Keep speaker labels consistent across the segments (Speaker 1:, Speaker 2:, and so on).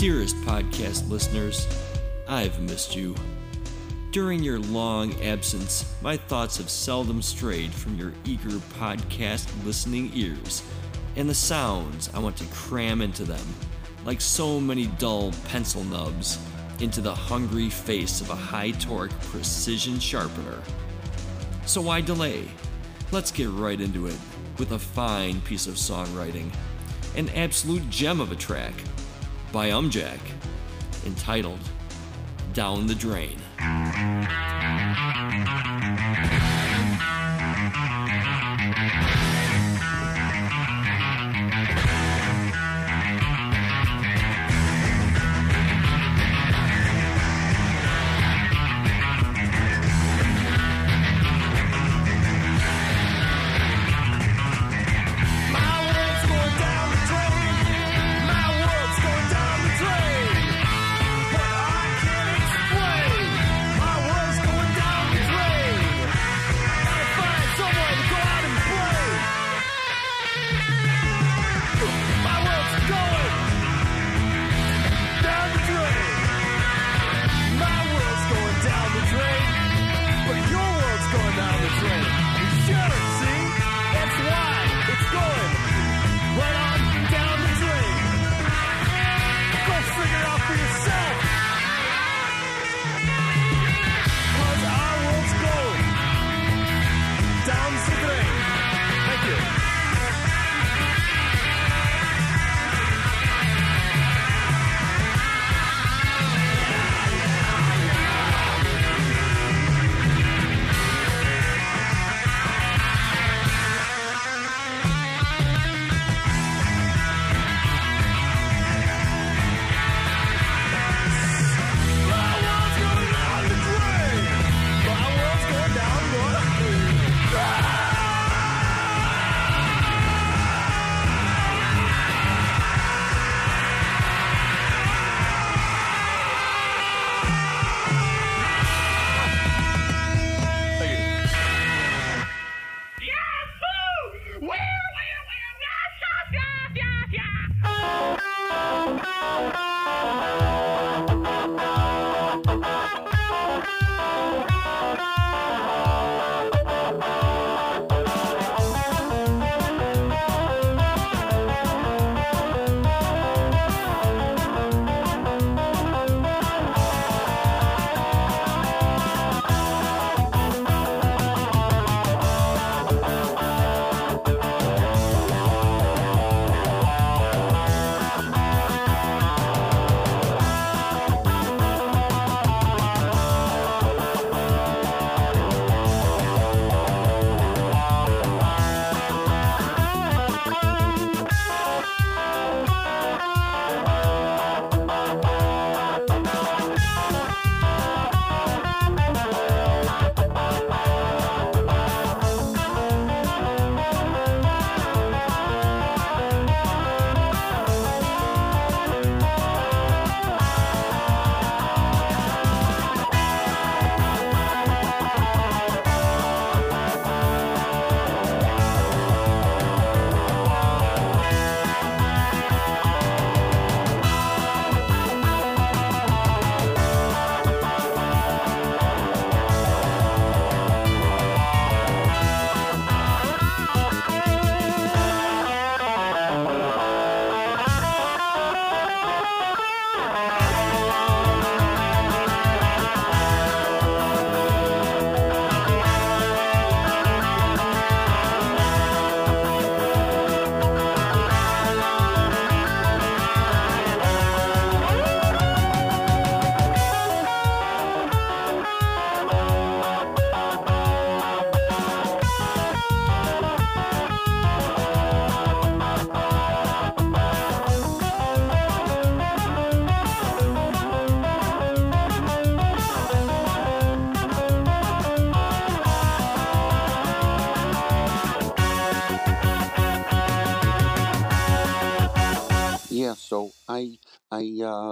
Speaker 1: Dearest podcast listeners, I've missed you. During your long absence, my thoughts have seldom strayed from your eager podcast listening ears and the sounds I want to cram into them, like so many dull pencil nubs, into the hungry face of a high torque precision sharpener. So why delay? Let's get right into it with a fine piece of songwriting, an absolute gem of a track by UMJAK, entitled Down the Drain.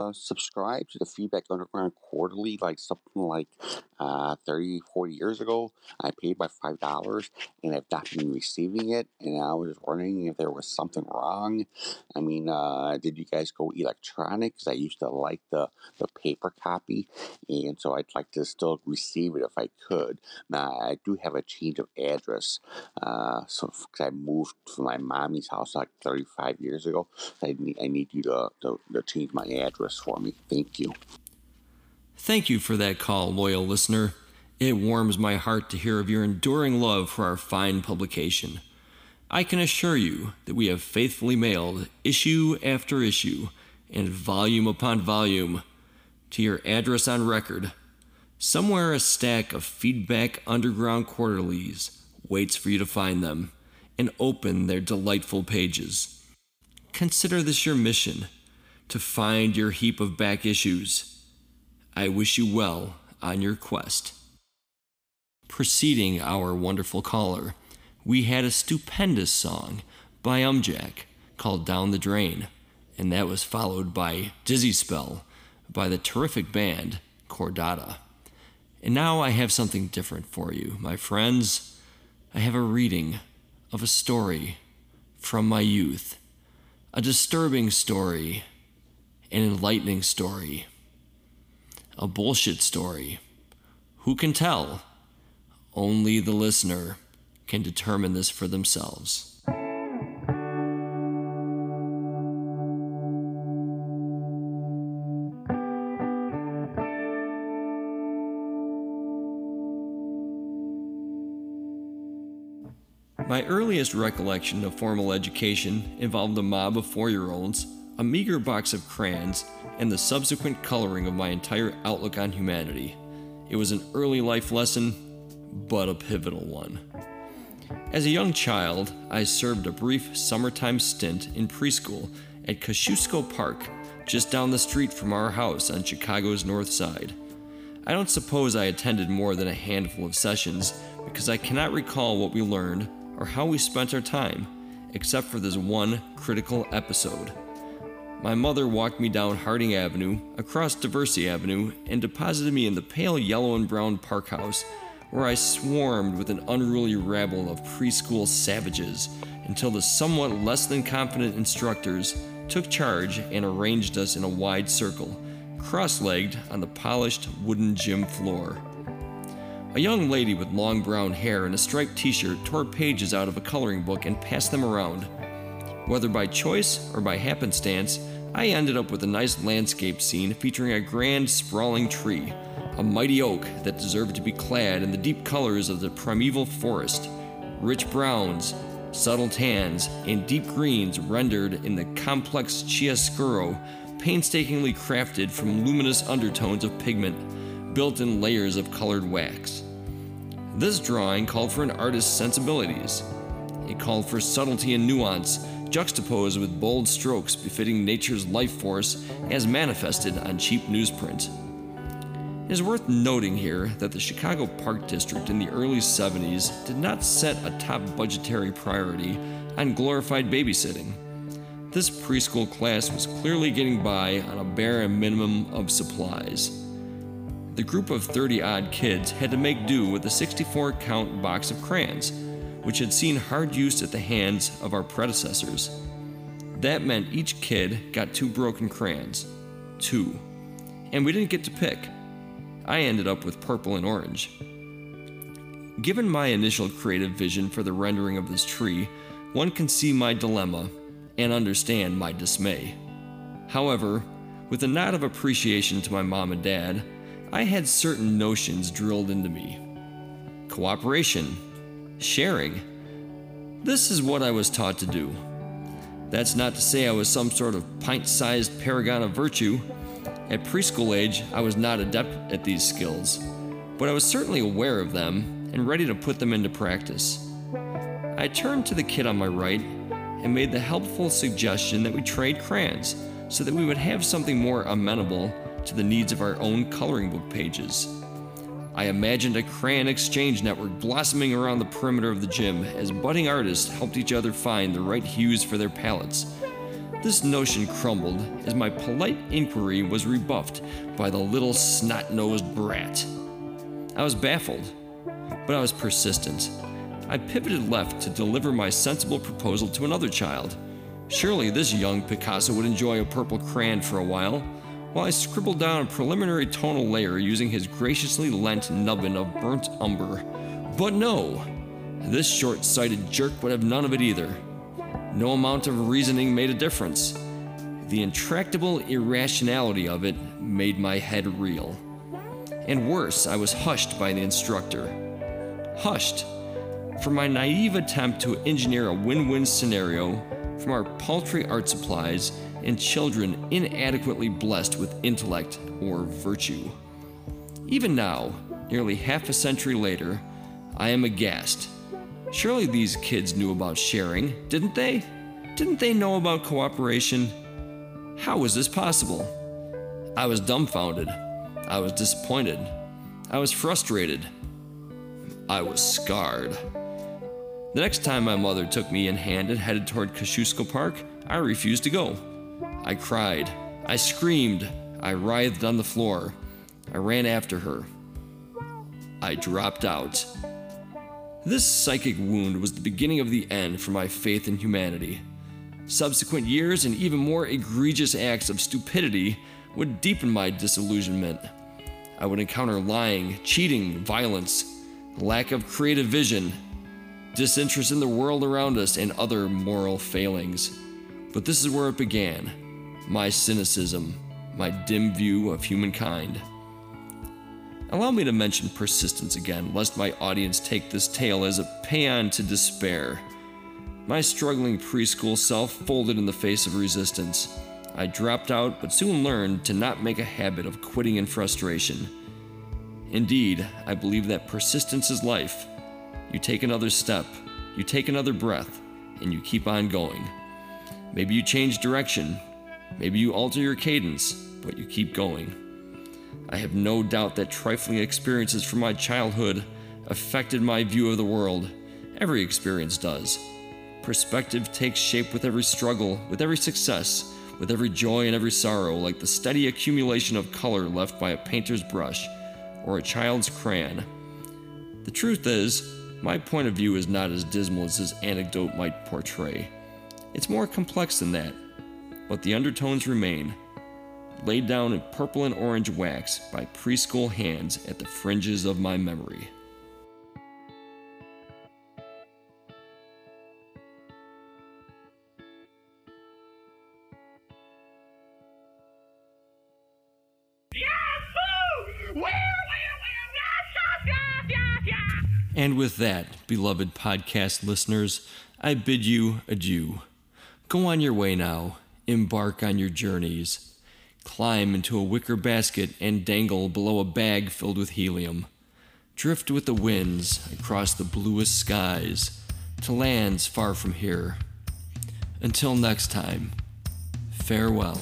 Speaker 2: Uh, subscribed to the Feedback Underground Quarterly like something like uh, 30, 40 years ago. I paid my $5 and I've not been receiving it. And I was wondering if there was something wrong. I mean, uh, did you guys go electronic? Because I used to like the, the paper copy. And so I'd like to still receive it if I could. Now, I do have a change of address. Uh, so, I moved from my mommy's house like 35 years ago. I need, I need you to, to, to change my address for me. Thank you.
Speaker 3: Thank you for that call, loyal listener. It warms my heart to hear of your enduring love for our fine publication. I can assure you that we have faithfully mailed issue after issue and volume upon volume to your address on record. Somewhere a stack of feedback underground quarterlies waits for you to find them and open their delightful pages. Consider this your mission to find your heap of back issues. I wish you well on your quest. Preceding our wonderful caller, we had a stupendous song by UMJAK called Down the Drain, and that was followed by Dizzy Spell by the terrific band Chordata. And now I have something different for you, my friends. I have a reading of a story from my youth, a disturbing story, an enlightening story, a bullshit story. Who can tell? Only the listener can determine this for themselves. My earliest recollection of formal education involved a mob of four year olds, a meager box of crayons, and the subsequent coloring of my entire outlook on humanity. It was an early life lesson, but a pivotal one. As a young child, I served a brief summertime stint in preschool at Kosciuszko Park, just down the street from our house on Chicago's north side. I don't suppose I attended more than a handful of sessions because I cannot recall what we learned or how we spent our time, except for this one critical episode. My mother walked me down Harding Avenue, across Diversey Avenue, and deposited me in the pale yellow and brown park house, where I swarmed with an unruly rabble of preschool savages until the somewhat less than confident instructors took charge and arranged us in a wide circle, cross legged on the polished wooden gym floor. A young lady with long brown hair and a striped t shirt tore pages out of a coloring book and passed them around. Whether by choice or by happenstance, I ended up with a nice landscape scene featuring a grand, sprawling tree, a mighty oak that deserved to be clad in the deep colors of the primeval forest rich browns, subtle tans, and deep greens rendered in the complex chiaroscuro, painstakingly crafted from luminous undertones of pigment built in layers of colored wax. This drawing called for an artist's sensibilities. It called for subtlety and nuance, juxtaposed with bold strokes befitting nature's life force as manifested on cheap newsprint. It is worth noting here that the Chicago Park District in the early 70s did not set a top budgetary priority on glorified babysitting. This preschool class was clearly getting by on a bare minimum of supplies. The group of 30 odd kids had to make do with a 64 count box of crayons, which had seen hard use at the hands of our predecessors. That meant each kid got two broken crayons. Two. And we didn't get to pick. I ended up with purple and orange. Given my initial creative vision for the rendering of this tree, one can see my dilemma and understand my dismay. However, with a nod of appreciation to my mom and dad, I had certain notions drilled into me cooperation, sharing. This is what I was taught to do. That's not to say I was some sort of pint sized paragon of virtue. At preschool age, I was not adept at these skills, but I was certainly aware of them and ready to put them into practice. I turned to the kid on my right and made the helpful suggestion that we trade crayons so that we would have something more amenable to the needs of our own coloring book pages. I imagined a crayon exchange network blossoming around the perimeter of the gym as budding artists helped each other find the right hues for their palettes. This notion crumbled as my polite inquiry was rebuffed by the little snot nosed brat. I was baffled, but I was persistent. I pivoted left to deliver my sensible proposal to another child. Surely this young Picasso would enjoy a purple crayon for a while, while I scribbled down a preliminary tonal layer using his graciously lent nubbin of burnt umber. But no! This short sighted jerk would have none of it either. No amount of reasoning made a difference. The intractable irrationality of it made my head reel. And worse, I was hushed by the instructor. Hushed for my naive attempt to engineer a win win scenario from our paltry art supplies and children inadequately blessed with intellect or virtue. Even now, nearly half a century later, I am aghast. Surely these kids knew about sharing, didn't they? Didn't they know about cooperation? How was this possible? I was dumbfounded. I was disappointed. I was frustrated. I was scarred. The next time my mother took me in hand and headed toward Kosciuszko Park, I refused to go. I cried. I screamed. I writhed on the floor. I ran after her. I dropped out. This psychic wound was the beginning of the end for my faith in humanity. Subsequent years and even more egregious acts of stupidity would deepen my disillusionment. I would encounter lying, cheating, violence, lack of creative vision, disinterest in the world around us, and other moral failings. But this is where it began my cynicism, my dim view of humankind. Allow me to mention persistence again, lest my audience take this tale as a paean to despair. My struggling preschool self folded in the face of resistance. I dropped out, but soon learned to not make a habit of quitting in frustration. Indeed, I believe that persistence is life. You take another step, you take another breath, and you keep on going. Maybe you change direction, maybe you alter your cadence, but you keep going. I have no doubt that trifling experiences from my childhood affected my view of the world. Every experience does. Perspective takes shape with every struggle, with every success, with every joy and every sorrow, like the steady accumulation of color left by a painter's brush or a child's crayon. The truth is, my point of view is not as dismal as this anecdote might portray. It's more complex than that, but the undertones remain, laid down in purple and orange wax by preschool hands at the fringes of my memory. And with that, beloved podcast listeners, I bid you adieu. Go on your way now, embark on your journeys, climb into a wicker basket and dangle below a bag filled with helium. Drift with the winds across the bluest skies to lands far from here. Until next time, farewell.